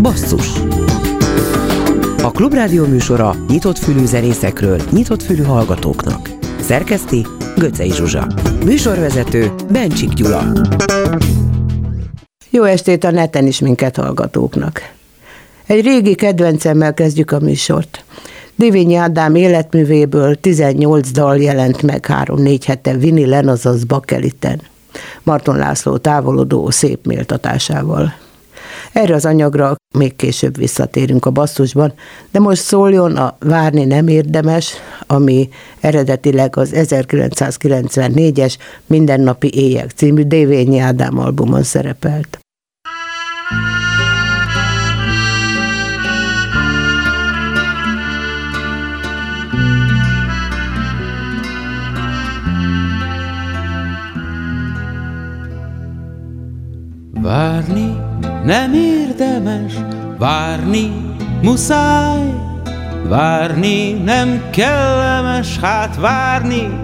Basszus A Klubrádió műsora nyitott fülű zenészekről, nyitott fülű hallgatóknak. Szerkeszti Göcej Zsuzsa. Műsorvezető Bencsik Gyula. Jó estét a neten is minket hallgatóknak. Egy régi kedvencemmel kezdjük a műsort. Divényi Ádám életművéből 18 dal jelent meg három-négy hete vinilen, azaz bakeliten. Marton László távolodó szép méltatásával. Erre az anyagra még később visszatérünk a basszusban, de most szóljon a Várni nem érdemes, ami eredetileg az 1994-es Mindennapi Éjek című Dévényi Ádám albumon szerepelt. Várni nem érdemes, várni muszáj, várni nem kellemes, hát várni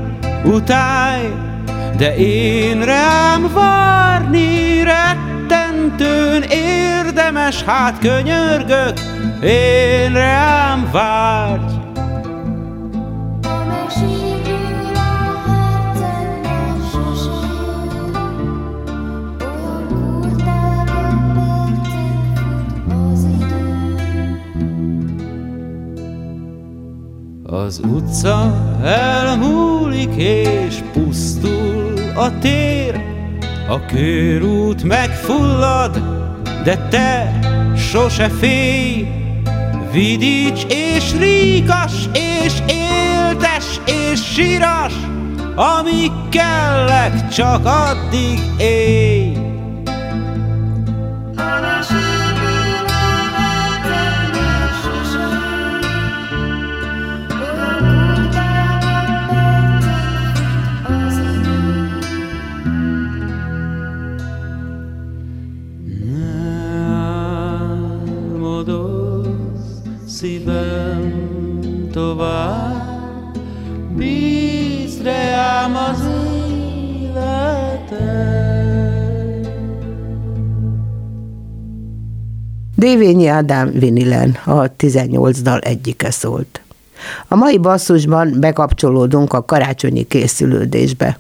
utáj, de én rám várni rettentőn érdemes, hát könyörgök, én rám várj. Az utca elmúlik és pusztul a tér, a körút megfullad, de te sose félj. Vidíts és ríkas és éltes és síras, amíg kellek, csak addig élj. Dévényi Ádám Vinilen, a 18 dal egyike szólt. A mai basszusban bekapcsolódunk a karácsonyi készülődésbe.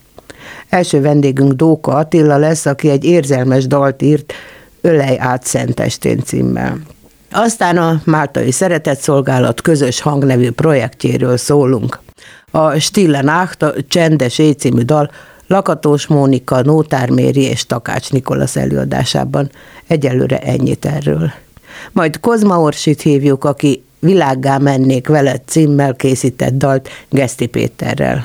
Első vendégünk Dóka Attila lesz, aki egy érzelmes dalt írt Ölej át Szentestén címmel. Aztán a Máltai Szeretetszolgálat közös hangnevű projektjéről szólunk. A Stille Nacht, a Csendes Éj című dal Lakatós Mónika, Nótár Méri és Takács Nikolasz előadásában. Egyelőre ennyit erről. Majd Kozma Orsit hívjuk, aki Világgá mennék veled címmel készített dalt Geszti Péterrel.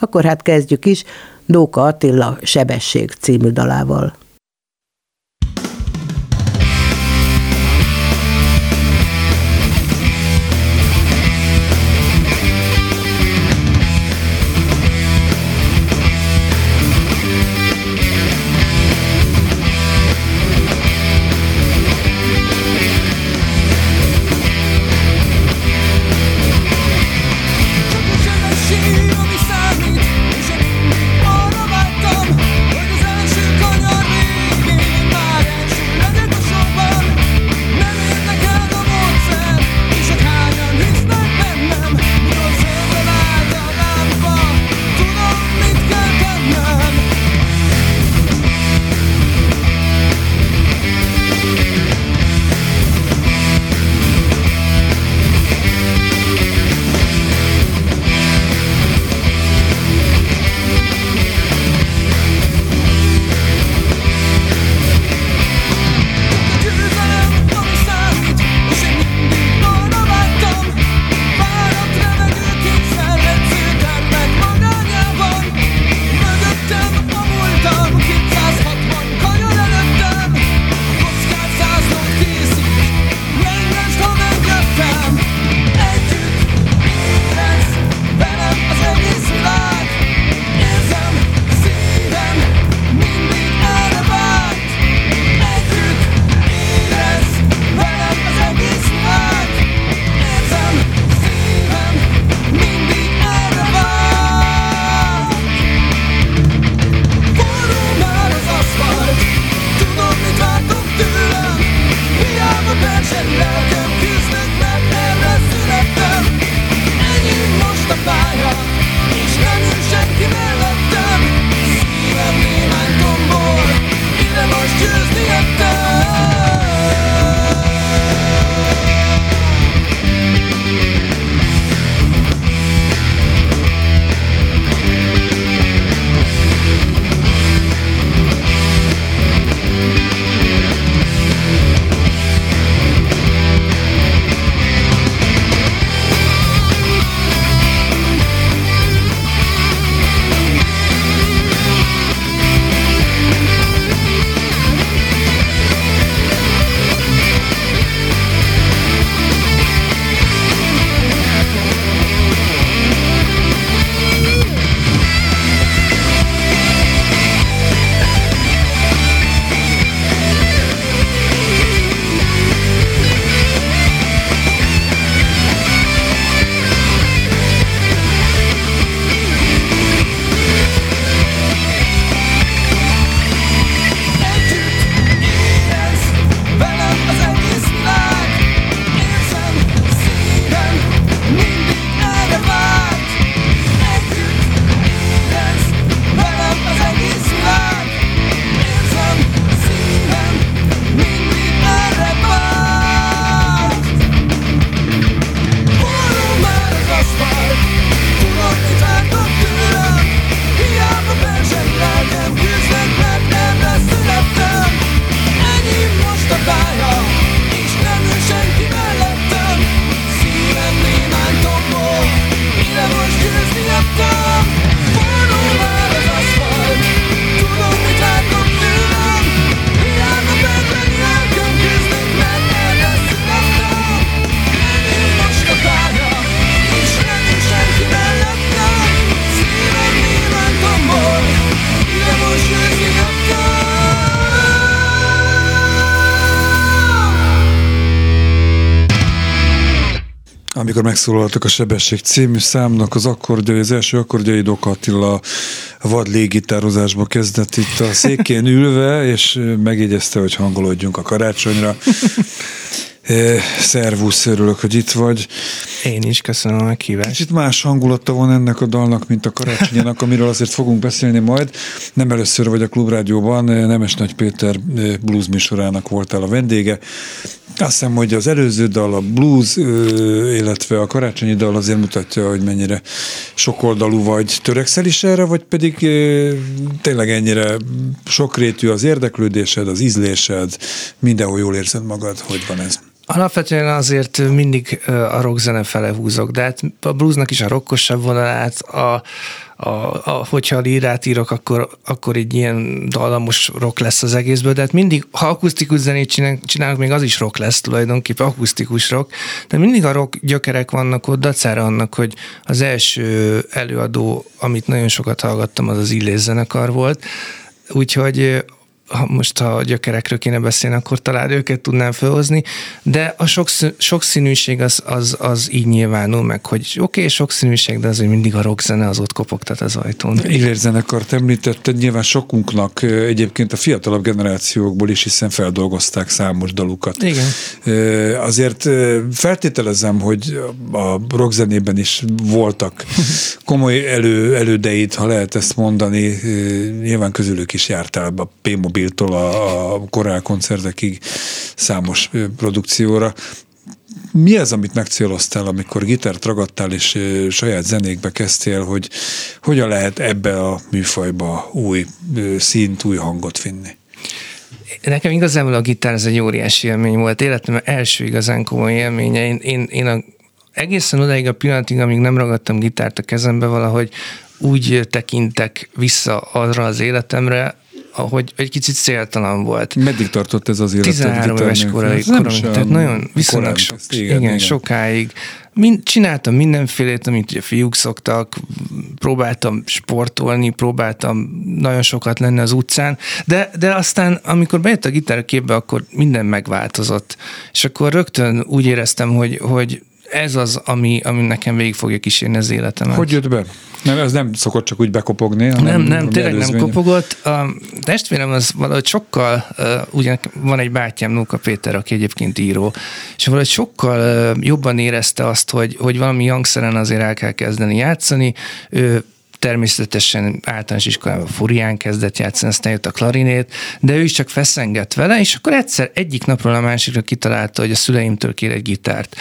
Akkor hát kezdjük is Dóka Attila Sebesség című dalával. Amikor megszólaltak a Sebesség című számnak az akkordjai, az első akkordjai Dok Attila vad légitározásba kezdett itt a székén ülve, és megjegyezte, hogy hangolódjunk a karácsonyra. Szervusz, örülök, hogy itt vagy. Én is köszönöm a meghívást. itt más hangulata van ennek a dalnak, mint a karácsonyának, amiről azért fogunk beszélni majd. Nem először vagy a Klubrádióban, Nemes Nagy Péter blues műsorának voltál a vendége. Azt hiszem, hogy az előző dal, a blues, illetve a karácsonyi dal azért mutatja, hogy mennyire sokoldalú vagy. Törekszel is erre, vagy pedig tényleg ennyire sokrétű az érdeklődésed, az ízlésed, mindenhol jól érzed magad, hogy van ez? Alapvetően azért mindig a rockzene fele húzok, de hát a bluesnak is a rockosabb vonalát, a, a, a, hogyha a lírát írok, akkor, akkor egy ilyen dallamos rock lesz az egészből, de hát mindig, ha akusztikus zenét csinálok, csinálok, még az is rock lesz tulajdonképpen, akusztikus rock, de mindig a rock gyökerek vannak ott, dacára annak, hogy az első előadó, amit nagyon sokat hallgattam, az az Illés zenekar volt, úgyhogy ha most ha a gyökerekről kéne beszélni, akkor talán őket tudnám felhozni, de a sok, sokszínűség az, az, az így nyilvánul meg, hogy oké, okay, sokszínűség, de azért mindig a rockzene az ott kopogtat az ajtón. zenekart említetted, nyilván sokunknak egyébként a fiatalabb generációkból is, hiszen feldolgozták számos dalukat. Igen. Azért feltételezem, hogy a rockzenében is voltak komoly elő, elődeid, ha lehet ezt mondani, nyilván közülük is jártál a P mobiltól a, a korál koncertekig számos produkcióra. Mi az, amit megcéloztál, amikor gitárt ragadtál és saját zenékbe kezdtél, hogy hogyan lehet ebbe a műfajba új színt, új hangot vinni? Nekem igazából a gitár ez egy óriási élmény volt. Életem első igazán komoly élménye. Én, én, én a, egészen odaig a pillanatig, amíg nem ragadtam gitárt a kezembe, valahogy úgy tekintek vissza arra az életemre, ahogy egy kicsit céltalan volt. Meddig tartott ez az életed? 13 éves koráig, koráig tehát nagyon viszonylag sok, igen, igen, igen, sokáig. Mind, csináltam mindenfélét, amit ugye fiúk szoktak, próbáltam sportolni, próbáltam nagyon sokat lenni az utcán, de, de aztán, amikor bejött a gitár a képbe, akkor minden megváltozott. És akkor rögtön úgy éreztem, hogy, hogy ez az, ami, ami nekem végig fogja kísérni az életemet. Hogy jött be? Nem, ez nem szokott csak úgy bekopogni. Hanem nem, nem, tényleg nem kopogott. A testvérem az valahogy sokkal, uh, ugye van egy bátyám, Nóka Péter, aki egyébként író, és valahogy sokkal uh, jobban érezte azt, hogy, hogy valami hangszeren azért el kell kezdeni játszani. Ő természetesen általános iskolában furián kezdett játszani, aztán jött a klarinét, de ő is csak feszengett vele, és akkor egyszer egyik napról a másikra kitalálta, hogy a szüleimtől kér egy gitárt.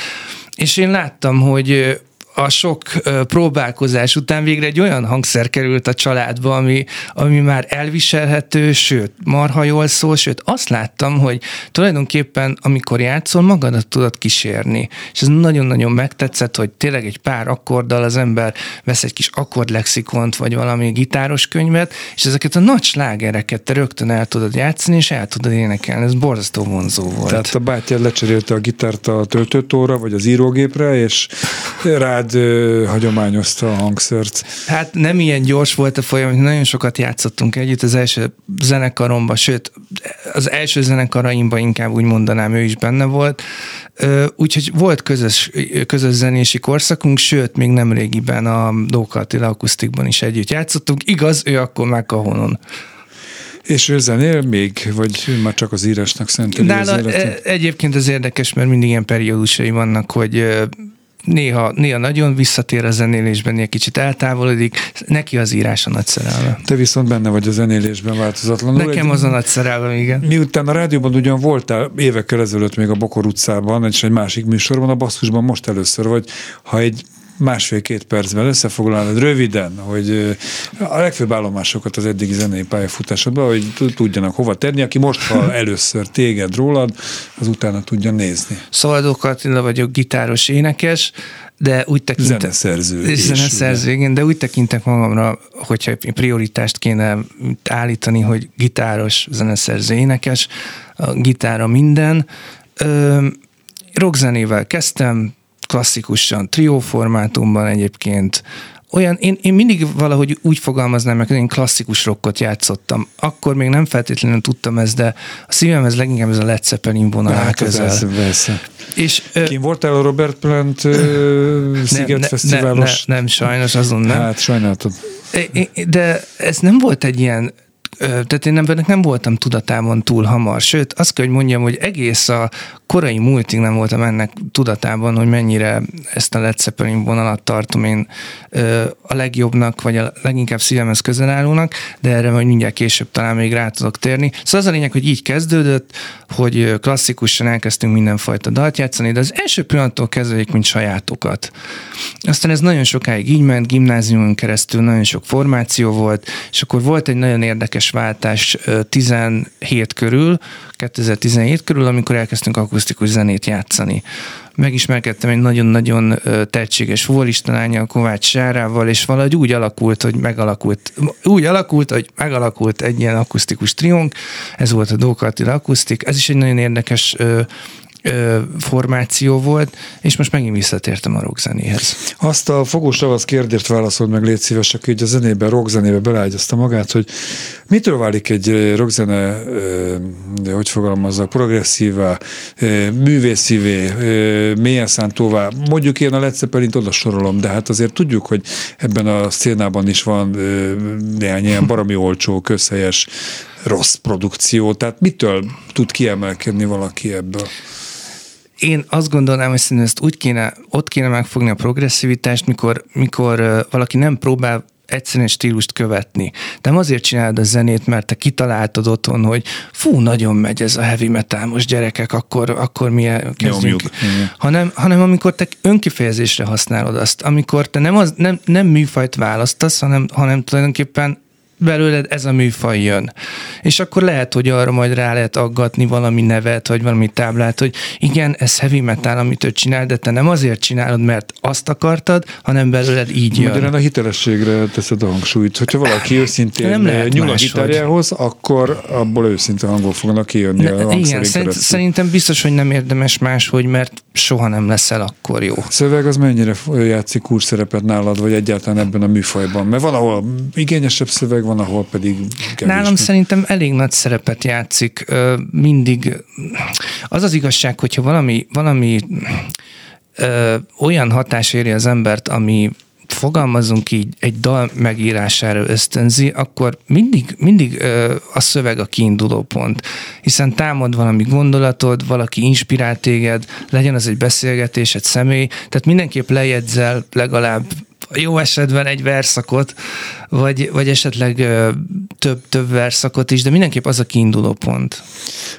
És én láttam, hogy a sok próbálkozás után végre egy olyan hangszer került a családba, ami, ami már elviselhető, sőt, marha jól szól, sőt, azt láttam, hogy tulajdonképpen, amikor játszol, magadat tudod kísérni. És ez nagyon-nagyon megtetszett, hogy tényleg egy pár akkorddal az ember vesz egy kis akkordlexikont, vagy valami gitáros könyvet, és ezeket a nagy slágereket te rögtön el tudod játszani, és el tudod énekelni. Ez borzasztó vonzó volt. Tehát a bátyád lecserélte a gitárt a töltőtóra, vagy az írógépre, és rá rád hagyományozta a hangszert? Hát nem ilyen gyors volt a folyamat, nagyon sokat játszottunk együtt az első zenekaromban, sőt, az első zenekaraimban inkább úgy mondanám, ő is benne volt. Úgyhogy volt közös, közös zenési korszakunk, sőt, még nem régiben a Dóka Attila akusztikban is együtt játszottunk. Igaz, ő akkor meg a honon. És ő zenél még, vagy már csak az írásnak szenteli Nála az egyébként ez érdekes, mert mindig ilyen periódusai vannak, hogy néha, néha nagyon visszatér a zenélésben, néha kicsit eltávolodik, neki az írás a nagy szerelme. Te viszont benne vagy a zenélésben változatlanul. Nekem az a nagy szerelme, igen. Miután a rádióban ugyan voltál évekkel ezelőtt még a Bokor utcában, és egy másik műsorban, a basszusban most először vagy, ha egy másfél-két percben összefoglalnod röviden, hogy a legfőbb állomásokat az eddigi zenei pályafutásodban, hogy tudjanak hova tenni, aki most hall először téged rólad, az utána tudja nézni. Szaldó Katina vagyok, gitáros énekes, de úgy tekintem... Zeneszerző. Zeneszerző, igen, de úgy tekintek magamra, hogyha prioritást kéne állítani, hogy gitáros, zeneszerző, énekes, a gitára minden. rockzenével kezdtem, klasszikusan trió formátumban egyébként, olyan, én, én mindig valahogy úgy fogalmaznám meg, hogy én klasszikus rockot játszottam. Akkor még nem feltétlenül tudtam ezt, de a szívemhez leginkább ez a Led Zeppelin vonal hát, közel. Persze, persze. És, Kim voltál a Robert Plant Sziget ne, Fesztiválos? Ne, ne, nem, sajnos azon nem. Hát sajnáltad. De ez nem volt egy ilyen tehát én nem, nem voltam tudatában túl hamar, sőt, azt kell, hogy mondjam, hogy egész a korai múltig nem voltam ennek tudatában, hogy mennyire ezt a Led Zeppelin vonalat tartom én a legjobbnak, vagy a leginkább szívemhez közel állónak, de erre majd mindjárt később talán még rá tudok térni. Szóval az a lényeg, hogy így kezdődött, hogy klasszikusan elkezdtünk mindenfajta dalt játszani, de az első pillanattól kezdődik, mint sajátokat. Aztán ez nagyon sokáig így ment, gimnáziumon keresztül nagyon sok formáció volt, és akkor volt egy nagyon érdekes váltás 17 körül, 2017 körül, amikor elkezdtünk akusztikus zenét játszani. Megismerkedtem egy nagyon-nagyon tehetséges a Kovács Sárával, és valahogy úgy alakult, hogy megalakult, úgy alakult, hogy megalakult egy ilyen akusztikus triónk, ez volt a Dókartila akusztik, ez is egy nagyon érdekes ö, formáció volt, és most megint visszatértem a rockzenéhez. Azt a fogós ravasz kérdést válaszolt meg, légy szíves, aki a zenében, rockzenébe belágyazta magát, hogy mitől válik egy rockzene, de hogy fogalmazza, progresszívá, művészivé, mélyen szántóvá, mondjuk én a Led Zeppelin-t oda sorolom, de hát azért tudjuk, hogy ebben a szénában is van néhány ilyen baromi olcsó, közhelyes rossz produkció, tehát mitől tud kiemelkedni valaki ebből? Én azt gondolnám, hogy szerintem ezt úgy kéne, ott kéne megfogni a progresszivitást, mikor, mikor valaki nem próbál egyszerűen stílust követni. De nem azért csinálod a zenét, mert te kitaláltad otthon, hogy fú, nagyon megy ez a heavy metal, most gyerekek, akkor, akkor mi kezdjünk. Hanem, hanem amikor te önkifejezésre használod azt, amikor te nem, az, nem, nem műfajt választasz, hanem, hanem tulajdonképpen belőled ez a műfaj jön. És akkor lehet, hogy arra majd rá lehet aggatni valami nevet, vagy valami táblát, hogy igen, ez heavy metal, amit ő csinál, de te nem azért csinálod, mert azt akartad, hanem belőled így jön. Magyarán a hitelességre teszed a hangsúlyt. Hogyha valaki őszintén nem lehet nyúl a gitárjához, akkor abból őszinte hangok fognak kijönni de, a Igen, szerint, szerintem biztos, hogy nem érdemes máshogy, mert soha nem leszel akkor jó. Szöveg az mennyire játszik kulcsszerepet nálad, vagy egyáltalán ebben a műfajban? Mert van, ahol igényesebb szöveg, van, ahol pedig kevés. Nálam szerintem elég nagy szerepet játszik. Mindig az az igazság, hogyha valami, valami olyan hatás éri az embert, ami fogalmazunk így, egy dal megírására ösztönzi, akkor mindig, mindig ö, a szöveg a kiinduló pont. Hiszen támad valami gondolatod, valaki inspirál téged, legyen az egy beszélgetés, egy személy, tehát mindenképp lejegyzel legalább jó esetben egy verszakot, vagy, vagy esetleg több, több verszakot is, de mindenképp az a kiinduló pont.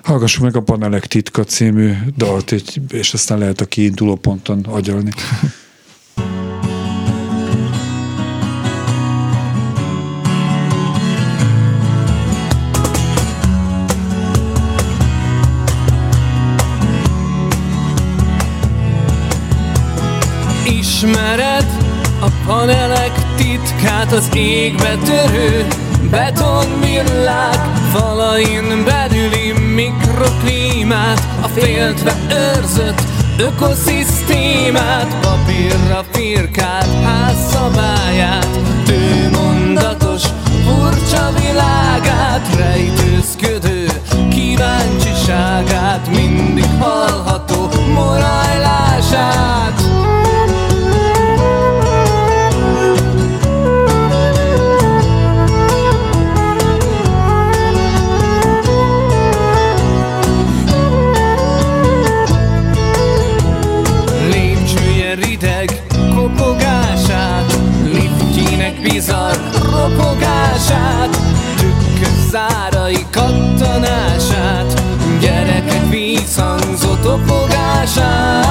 Hallgassuk meg a Panelek titka című dalt, és aztán lehet a kiinduló ponton agyalni. Ismered panelek titkát az égbe törő Betonvillág falain belüli mikroklímát A féltve őrzött ökoszisztémát Papírra firkált házszabályát Tőmondatos furcsa világát Rejtőzködő kíváncsiságát Mindig hallható morajlását tükkös zárai kattanását, gyerekek vízhangzott opogását.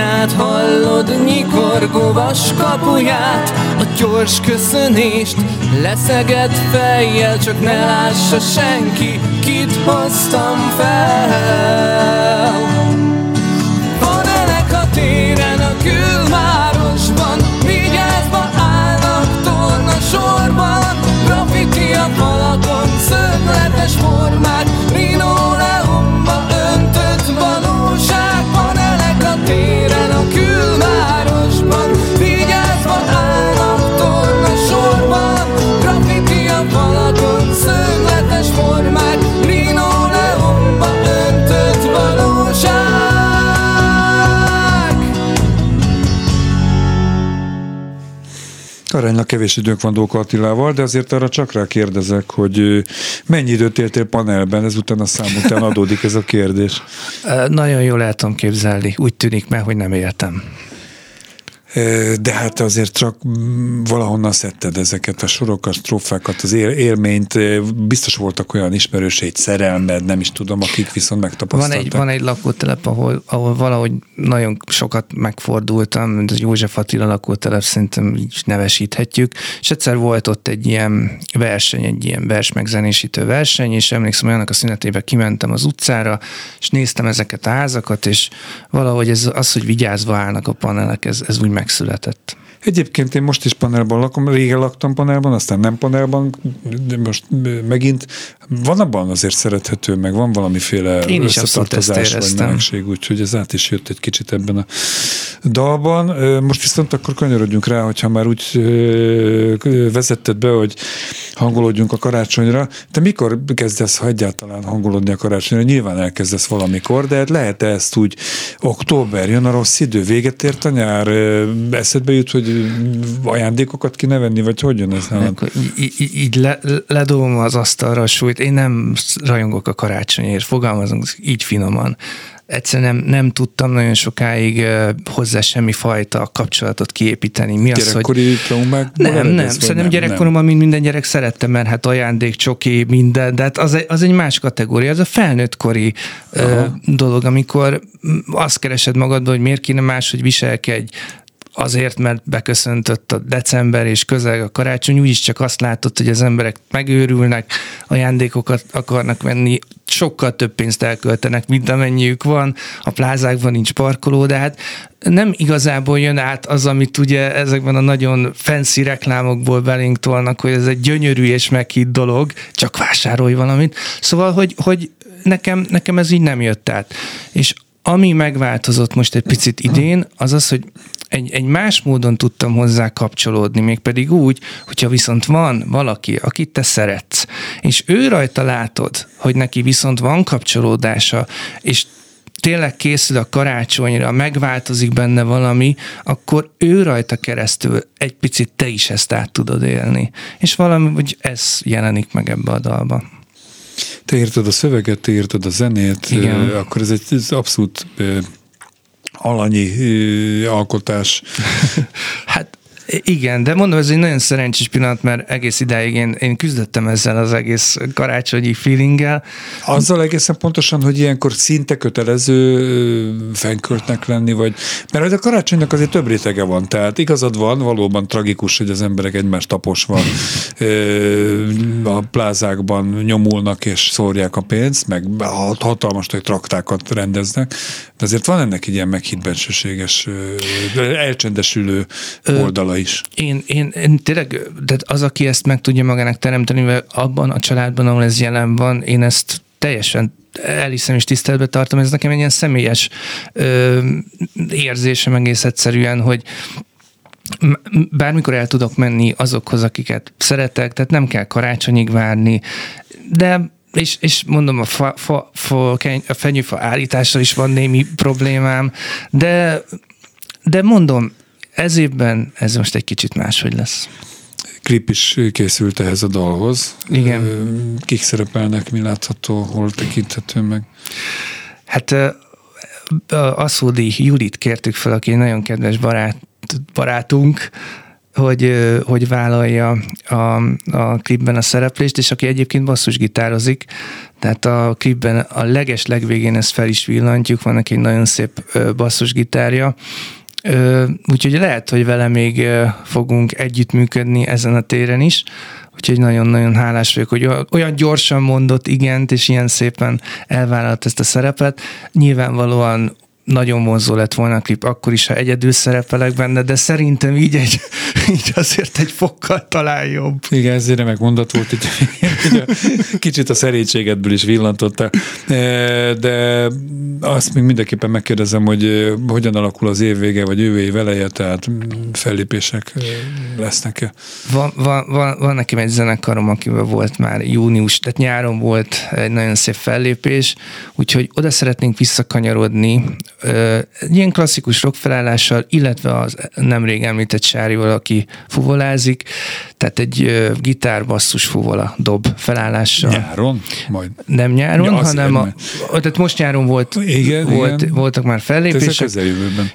Hangját Hallod nyikorgó vaskapuját A gyors köszönést leszeged fejjel Csak ne lássa senki, kit hoztam fel. Van elek a téren a külvárosban Vigyázva állnak torna sorban Graffiti a falakon, szögletes formák Aránylag kevés időnk van Dóka Attilával, de azért arra csak rá kérdezek, hogy mennyi időt éltél panelben, ezután a szám után adódik ez a kérdés. Nagyon jól el tudom képzelni. Úgy tűnik meg, hogy nem éltem. De hát azért csak valahonnan szedted ezeket a sorokat, strófákat, az él, élményt. Biztos voltak olyan ismerőseid, szerelmed, nem is tudom, akik viszont Van megtapasztalták. egy, van egy lakótelep, ahol, ahol valahogy nagyon sokat megfordultam, mint az József Attila lakótelep, szerintem így nevesíthetjük, és egyszer volt ott egy ilyen verseny, egy ilyen vers megzenésítő verseny, és emlékszem, hogy annak a szünetében kimentem az utcára, és néztem ezeket a házakat, és valahogy ez, az, hogy vigyázva állnak a panelek, ez, ez úgy megszületett. Egyébként én most is panelban lakom, régen laktam panelban, aztán nem panelban, de most megint van abban azért szerethető, meg van valamiféle Én is összetartozás vagy melegség, úgyhogy ez át is jött egy kicsit ebben a dalban. Most viszont akkor kanyarodjunk rá, hogyha már úgy vezetted be, hogy hangolódjunk a karácsonyra. Te mikor kezdesz, ha egyáltalán hangolódni a karácsonyra? Nyilván elkezdesz valamikor, de hát lehet ezt úgy október, jön a rossz idő, véget ért a nyár, eszedbe jut, hogy ajándékokat kéne venni, vagy hogy jön ez így, így, így le, ledobom az asztalra a súlyt. Én nem rajongok a karácsonyért, fogalmazunk így finoman. Egyszerűen nem, nem tudtam nagyon sokáig hozzá semmi fajta kapcsolatot kiépíteni. Mi az, hogy Gyerekkori traumákból nem, nem. ez, Szerintem gyerekkoromban mind minden gyerek szerette, mert hát ajándék, csoki, minden, de hát az egy, az egy más kategória, az a felnőttkori ö, dolog, amikor azt keresed magadban, hogy miért kéne máshogy viselkedj, azért, mert beköszöntött a december és közel a karácsony, úgyis csak azt látod, hogy az emberek megőrülnek, ajándékokat akarnak venni, sokkal több pénzt elköltenek, mint amennyiük van, a plázákban nincs parkoló, de hát nem igazából jön át az, amit ugye ezekben a nagyon fancy reklámokból belénk tolnak, hogy ez egy gyönyörű és meghitt dolog, csak vásárolj valamit. Szóval, hogy, hogy nekem, nekem ez így nem jött át. És ami megváltozott most egy picit idén, az az, hogy egy, egy más módon tudtam hozzá kapcsolódni, mégpedig úgy, hogyha viszont van valaki, akit te szeretsz, és ő rajta látod, hogy neki viszont van kapcsolódása, és tényleg készül a karácsonyra, megváltozik benne valami, akkor ő rajta keresztül egy picit te is ezt át tudod élni. És valami, hogy ez jelenik meg ebbe a dalba. Te írtad a szöveget, te írtad a zenét, Igen. akkor ez egy ez abszolút alanyi alkotás. Hát igen, de mondom, ez egy nagyon szerencsés pillanat, mert egész idáig én, én küzdöttem ezzel az egész karácsonyi feelinggel. Azzal egészen pontosan, hogy ilyenkor szinte kötelező fenköltnek lenni, vagy... Mert hogy a karácsonynak azért több rétege van, tehát igazad van, valóban tragikus, hogy az emberek egymást taposva a plázákban nyomulnak és szórják a pénzt, meg hatalmas nagy traktákat rendeznek, de azért van ennek egy ilyen meghitt bensőséges, elcsendesülő oldala is. Én, én, én tényleg, de az, aki ezt meg tudja magának teremteni, mert abban a családban, ahol ez jelen van, én ezt teljesen elhiszem és tiszteletbe tartom, ez nekem egy ilyen személyes ö, érzésem egész egyszerűen, hogy bármikor el tudok menni azokhoz, akiket szeretek, tehát nem kell karácsonyig várni, de és, és mondom, a, fa, fa, fa, a fenyőfa állítással is van némi problémám, de, de mondom, ez évben ez most egy kicsit máshogy lesz. Klip is készült ehhez a dalhoz. Igen. Kik szerepelnek, mi látható, hol tekinthető meg? Hát Aszódi Judit kértük fel, aki nagyon kedves barát, barátunk, hogy, hogy vállalja a, a klipben a szereplést, és aki egyébként basszusgitározik, tehát a klipben a leges legvégén ezt fel is villantjuk, van neki egy nagyon szép basszusgitárja, úgyhogy lehet, hogy vele még fogunk együttműködni ezen a téren is, úgyhogy nagyon-nagyon hálás vagyok, hogy olyan gyorsan mondott igent, és ilyen szépen elvállalt ezt a szerepet. Nyilvánvalóan nagyon vonzó lett volna a klip, akkor is, ha egyedül szerepelek benne, de szerintem így, egy, így azért egy fokkal talán jobb. Igen, ez egy remek mondat volt, hogy kicsit a szerénységedből is villantotta, e, de azt még mindenképpen megkérdezem, hogy e, hogyan alakul az év vége, vagy jövő év eleje, tehát fellépések e, lesznek-e? Van, van, van, van nekem egy zenekarom, akivel volt már június, tehát nyáron volt egy nagyon szép fellépés, úgyhogy oda szeretnénk visszakanyarodni, ilyen klasszikus rockfelállással, illetve az nemrég említett Sárival, aki fuvolázik, tehát egy gitárbasszus fuvola dob felállással. Nyáron? Majd. Nem nyáron, ja, hanem a, tehát most nyáron volt, igen, volt igen. voltak már fellépések,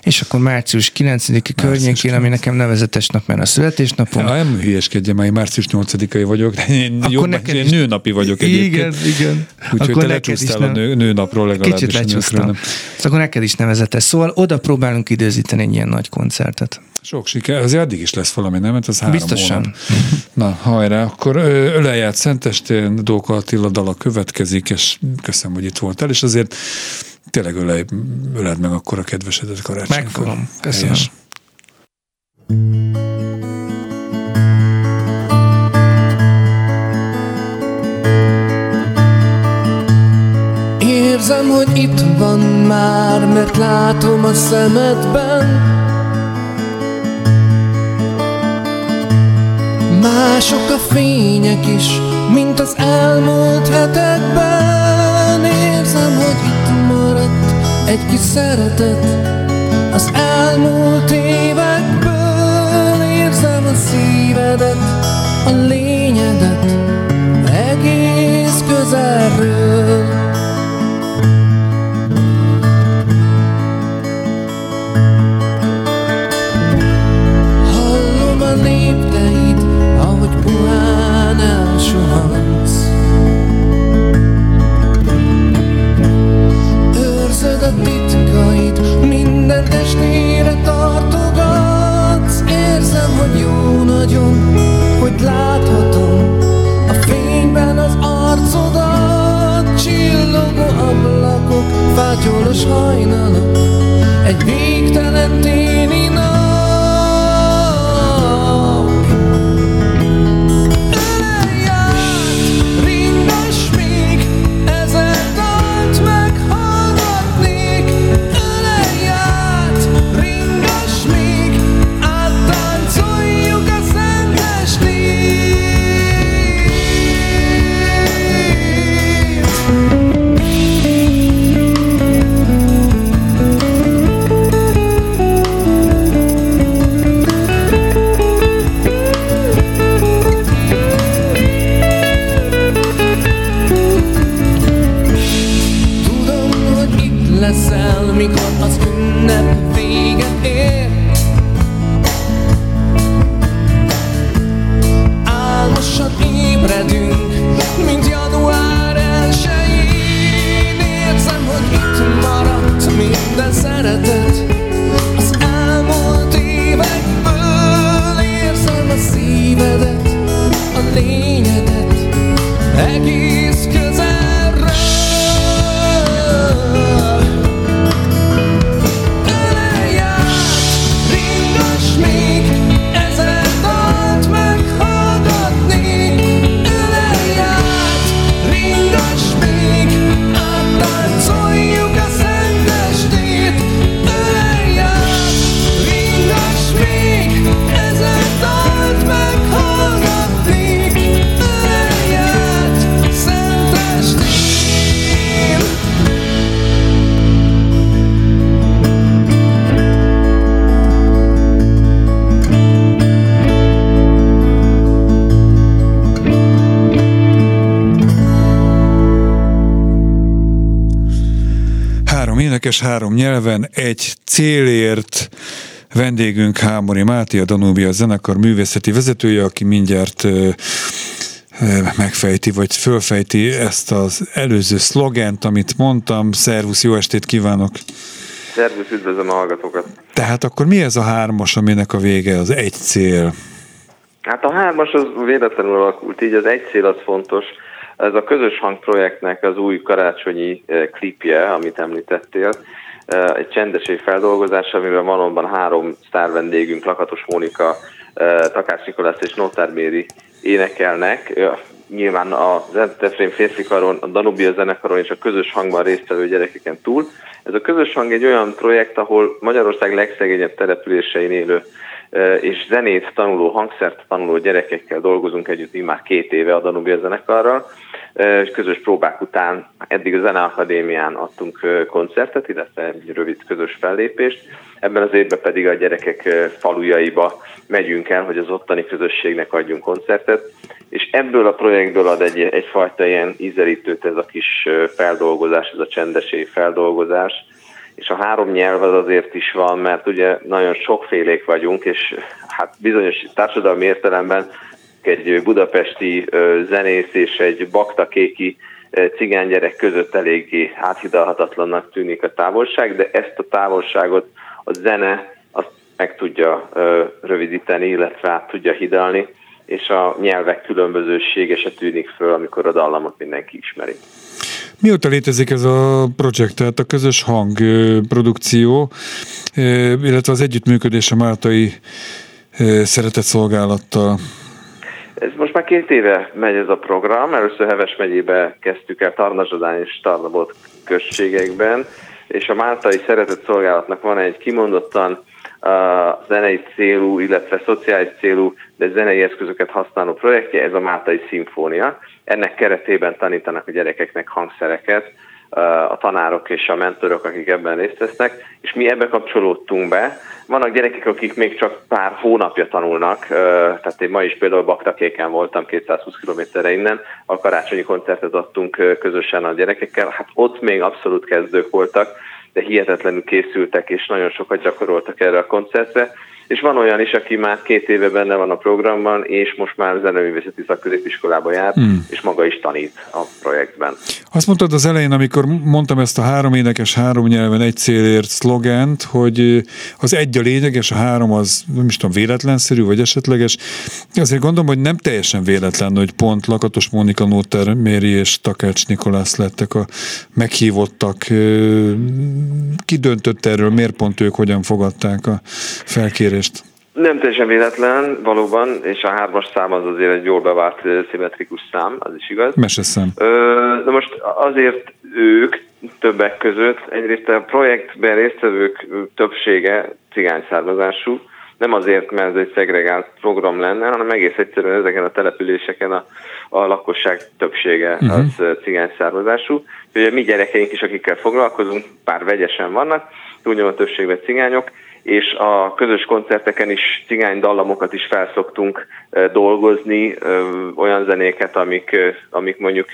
és akkor március 9-i környékén, ami nekem nevezetes nap, mert a születésnapom. Ja, nem hülyeskedje, már én március 8-ai vagyok, de én, akkor jobb, neked én nőnapi vagyok egyébként. Igen, igen. Úgyhogy te lecsúsztál a nő, nőnapról legalábbis. Kicsit lecsúsztam. Szóval akkor neked is nevezetes. Szóval oda próbálunk időzíteni egy ilyen nagy koncertet. Sok siker, azért addig is lesz valami, nem? Mert az három Biztosan. Hónap. Na, hajrá, akkor ölejárt Szentestén, Dóka Attila dala következik, és köszönöm, hogy itt voltál, és azért tényleg ölej, öled meg akkor a kedvesedet karácsonykor. Megfogom. Köszönöm. Helyes. Érzem, hogy itt van már, mert látom a szemedben Mások a fények is, mint az elmúlt hetekben. Érzem, hogy itt maradt egy kis szeretet Az elmúlt évekből. Érzem a szívedet, a lényedet fényedet egész énekes három nyelven, egy célért, Vendégünk Hámori Máté, a Danubia zenekar művészeti vezetője, aki mindjárt megfejti, vagy fölfejti ezt az előző szlogent, amit mondtam. Szervusz, jó estét kívánok! Szervusz, üdvözlöm a hallgatókat! Tehát akkor mi ez a hármas, aminek a vége az egy cél? Hát a hármas az véletlenül alakult, így az egy cél az fontos. Ez a közös hang projektnek az új karácsonyi klipje, amit említettél. Egy csendes feldolgozás, amiben valóban három sztár vendégünk, Lakatos Mónika, Takács Nikolász és Notár Méri énekelnek. Nyilván a Zentefrém férfikaron, a Danubia zenekaron és a közös hangban résztvevő gyerekeken túl. Ez a közös hang egy olyan projekt, ahol Magyarország legszegényebb településein élő és zenét tanuló, hangszert tanuló gyerekekkel dolgozunk együtt már két éve a Danubia zenekarral. Közös próbák után eddig a Zeneakadémián adtunk koncertet, illetve egy rövid közös fellépést. Ebben az évben pedig a gyerekek falujaiba megyünk el, hogy az ottani közösségnek adjunk koncertet, és ebből a projektből ad egy, egyfajta ilyen ízelítőt ez a kis feldolgozás, ez a csendesé feldolgozás, és a három nyelv az azért is van, mert ugye nagyon sokfélék vagyunk, és hát bizonyos társadalmi értelemben egy budapesti zenész és egy baktakéki cigánygyerek között eléggé áthidalhatatlannak tűnik a távolság, de ezt a távolságot a zene azt meg tudja rövidíteni, illetve át tudja hidalni, és a nyelvek különbözősége se tűnik föl, amikor a dallamot mindenki ismeri. Mióta létezik ez a projekt, tehát a közös hang produkció, illetve az együttműködés a Máltai szeretett szolgálattal? Ez most már két éve megy ez a program. Először Heves megyébe kezdtük el Tarnazsadán és Tarnabot községekben, és a Máltai Szeretett Szolgálatnak van egy kimondottan zenei célú, illetve szociális célú, de zenei eszközöket használó projektje, ez a Máltai Szimfónia. Ennek keretében tanítanak a gyerekeknek hangszereket, a tanárok és a mentorok, akik ebben részt vesznek, és mi ebbe kapcsolódtunk be. Vannak gyerekek, akik még csak pár hónapja tanulnak, tehát én ma is például Baktakéken voltam 220 km innen, a karácsonyi koncertet adtunk közösen a gyerekekkel, hát ott még abszolút kezdők voltak, de hihetetlenül készültek, és nagyon sokat gyakoroltak erre a koncertre. És van olyan is, aki már két éve benne van a programban, és most már zeneművészeti szakközépiskolába jár, hmm. és maga is tanít a projektben. Azt mondtad az elején, amikor mondtam ezt a három énekes, három nyelven egy célért szlogent, hogy az egy a lényeg, és a három az nem is tudom, véletlenszerű, vagy esetleges. Azért gondolom, hogy nem teljesen véletlen, hogy pont Lakatos Mónika Nóter Méri és Takács Nikolász lettek a meghívottak. Ki döntött erről, miért pont ők hogyan fogadták a felkérést? Eltérést? Nem teljesen véletlen, valóban, és a hármas szám az azért egy jól bevált szimmetrikus szám, az is igaz. Meseszám. De most azért ők többek között, egyrészt a projektben résztvevők többsége cigány származású, nem azért, mert ez egy szegregált program lenne, hanem egész egyszerűen ezeken a településeken a, a lakosság többsége uh-huh. az cigány származású. Ugye mi gyerekeink is, akikkel foglalkozunk, pár vegyesen vannak, túlnyomó többségben cigányok, és a közös koncerteken is cigány dallamokat is felszoktunk dolgozni, olyan zenéket, amik, amik mondjuk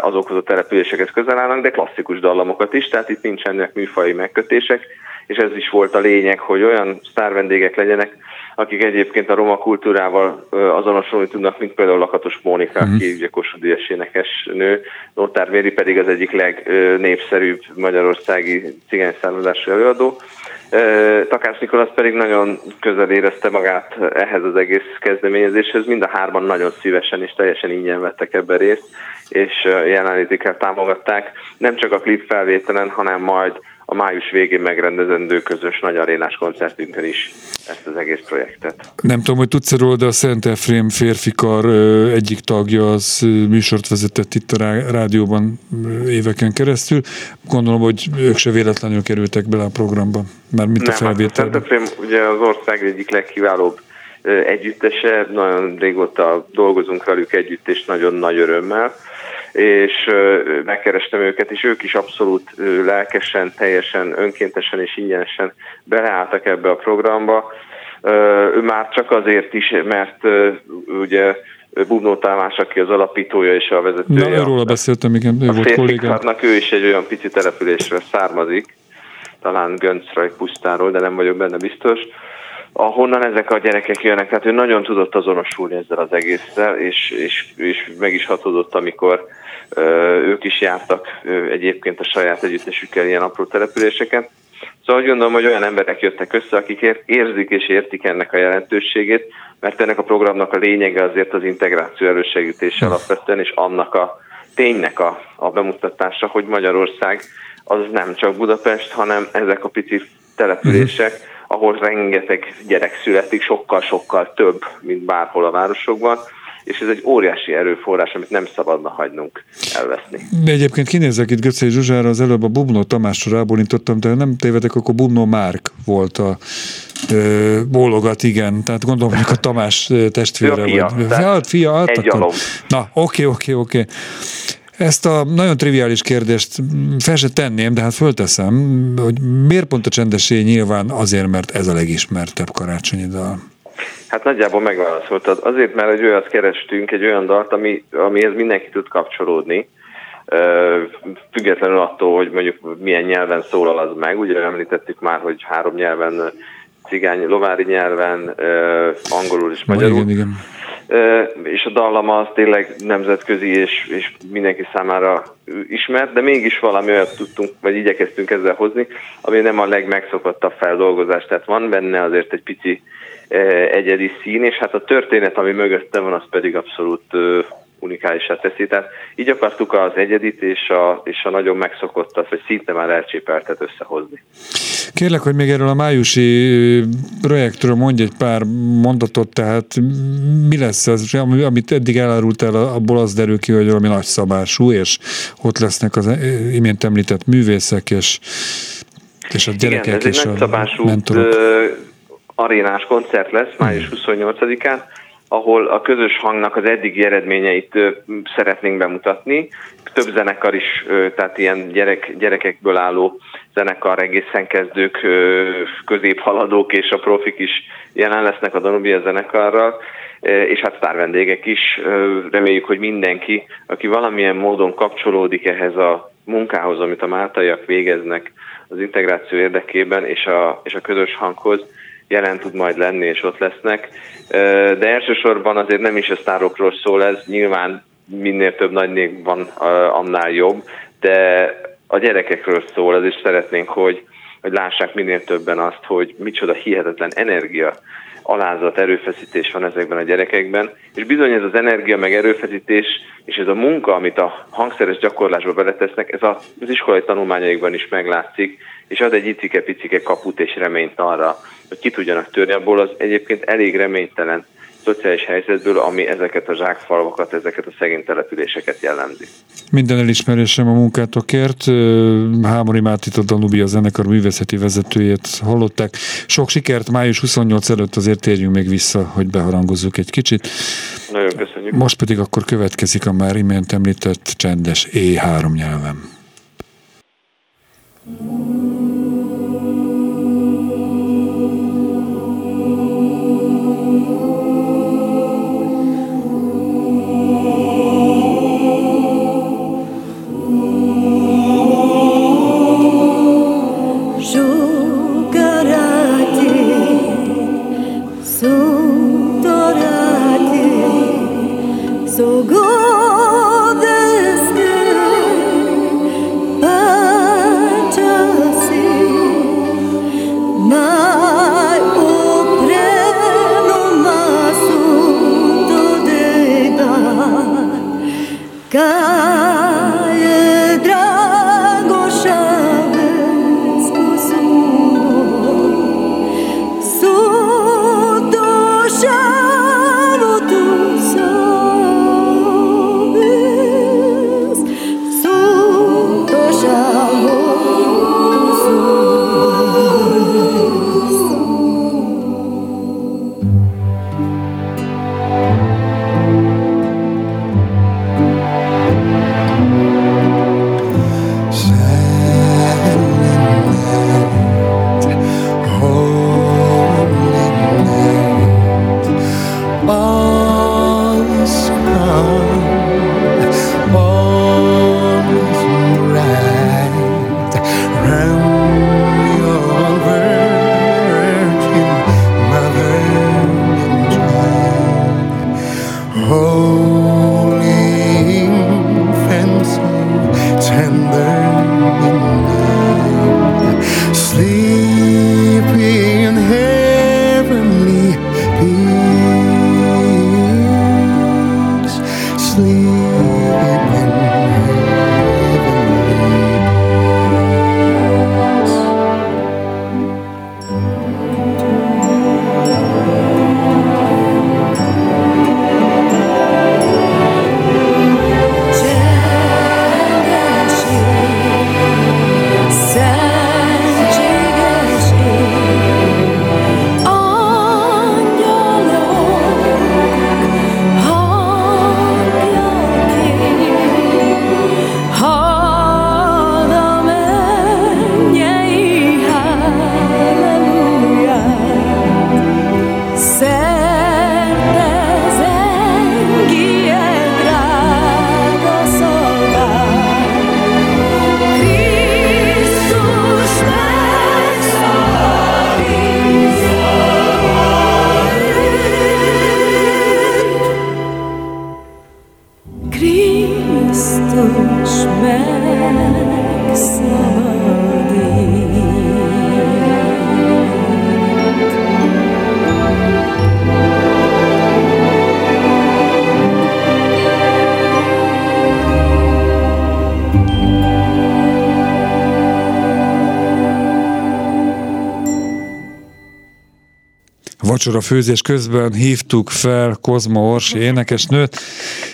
azokhoz a településekhez közel állnak, de klasszikus dallamokat is, tehát itt nincsenek műfai megkötések, és ez is volt a lényeg, hogy olyan sztárvendégek legyenek, akik egyébként a roma kultúrával azonosulni tudnak, mint például Lakatos Mónika, uh-huh. ugye Kossuth énekes nő, Notár Véri pedig az egyik legnépszerűbb magyarországi cigány származású előadó. Takács Nikolász pedig nagyon közel érezte magát ehhez az egész kezdeményezéshez. Mind a hárman nagyon szívesen és teljesen ingyen vettek ebben részt, és jelenlétikkel támogatták. Nem csak a klip felvételen, hanem majd a május végén megrendezendő közös nagy arénás koncertünkön is ezt az egész projektet. Nem tudom, hogy tudsz róla, de a Szent Efrém férfikar egyik tagja az műsort vezetett itt a rádióban éveken keresztül. Gondolom, hogy ők se véletlenül kerültek bele a programba, már mint a felvétel. Hát a Szent Efrém ugye az ország egyik legkiválóbb együttese, nagyon régóta dolgozunk velük együtt, és nagyon nagy örömmel és megkerestem őket, és ők is abszolút lelkesen, teljesen önkéntesen és ingyenesen beleálltak ebbe a programba. Ő már csak azért is, mert ugye Bubnó Tamás, aki az alapítója és a vezetője. Na, róla beszéltem, igen, ő volt kollégám. ő is egy olyan pici településre származik, talán Göncraj pusztáról, de nem vagyok benne biztos ahonnan ezek a gyerekek jönnek. Tehát ő nagyon tudott azonosulni ezzel az egésszel, és, és, és meg is hatódott, amikor ők is jártak egyébként a saját együttesükkel ilyen apró településeken. Szóval úgy gondolom, hogy olyan emberek jöttek össze, akik érzik és értik ennek a jelentőségét, mert ennek a programnak a lényege azért az integráció elősegítése alapvetően, és annak a ténynek a, a bemutatása, hogy Magyarország az nem csak Budapest, hanem ezek a pici települések, ahol rengeteg gyerek születik, sokkal-sokkal több, mint bárhol a városokban, és ez egy óriási erőforrás, amit nem szabadna hagynunk elveszni. De egyébként kinézek itt Göcej Zsuzsára, az előbb a Bubnó Tamásra rábólintottam, de nem tévedek, akkor Bubnó Márk volt a ö, bólogat, igen. Tehát gondolom, hogy a Tamás testvére. Fia. Vagy. Ja, fia, hát egy akkor... Na, oké, oké, oké. Ezt a nagyon triviális kérdést fel se tenném, de hát fölteszem, hogy miért pont a csendessé nyilván azért, mert ez a legismertebb karácsonyi dal. Hát nagyjából megválaszoltad. Azért, mert egy olyat kerestünk, egy olyan dalt, ami, amihez mindenki tud kapcsolódni, függetlenül attól, hogy mondjuk milyen nyelven szólal az meg. Ugye említettük már, hogy három nyelven, cigány, lovári nyelven, angolul és magyarul. Igen, igen. És a dallama az tényleg nemzetközi és, és mindenki számára ismert, de mégis valami olyat tudtunk, vagy igyekeztünk ezzel hozni, ami nem a legmegszokottabb feldolgozás. Tehát van benne azért egy pici egyedi szín, és hát a történet, ami mögötte van, az pedig abszolút unikálisá teszi. Tehát így akartuk az egyedit és a, és a nagyon megszokottat, vagy szinte már elcsépeltet összehozni. Kérlek, hogy még erről a májusi projektről mondj egy pár mondatot, tehát mi lesz az, amit eddig elárultál, abból az derül ki, hogy valami nagy szabású, és ott lesznek az imént említett művészek, és, és a gyerekek, Igen, ez egy és nagy a mentorok. Arénás koncert lesz május 28-án, ahol a közös hangnak az eddigi eredményeit szeretnénk bemutatni. Több zenekar is, tehát ilyen gyerek, gyerekekből álló zenekar, egészen kezdők, középhaladók és a profik is jelen lesznek a Danubia zenekarral, és hát sztár vendégek is. Reméljük, hogy mindenki, aki valamilyen módon kapcsolódik ehhez a munkához, amit a máltaiak végeznek az integráció érdekében, és a, és a közös hanghoz, jelen tud majd lenni, és ott lesznek. De elsősorban azért nem is a sztárokról szól ez, nyilván minél több nagy név van, annál jobb, de a gyerekekről szól ez, és szeretnénk, hogy, hogy lássák minél többen azt, hogy micsoda hihetetlen energia, alázat, erőfeszítés van ezekben a gyerekekben, és bizony ez az energia, meg erőfeszítés, és ez a munka, amit a hangszeres gyakorlásba beletesznek, ez az iskolai tanulmányaikban is meglátszik, és ad egy icike-picike kaput és reményt arra, hogy ki tudjanak törni. Abból az egyébként elég reménytelen szociális helyzetből, ami ezeket a zsákfalvakat, ezeket a szegény településeket jellemzi. Minden elismerésem a munkátokért. Hámori Mátit a Danubia zenekar művészeti vezetőjét hallották. Sok sikert május 28 előtt azért térjünk még vissza, hogy beharangozzuk egy kicsit. Nagyon köszönjük. Most pedig akkor következik a már imént említett csendes E3 nyelven. Jugarati, Go. Krisztus megszabad. Vacsora főzés közben hívtuk fel Kozma Orsi énekesnőt.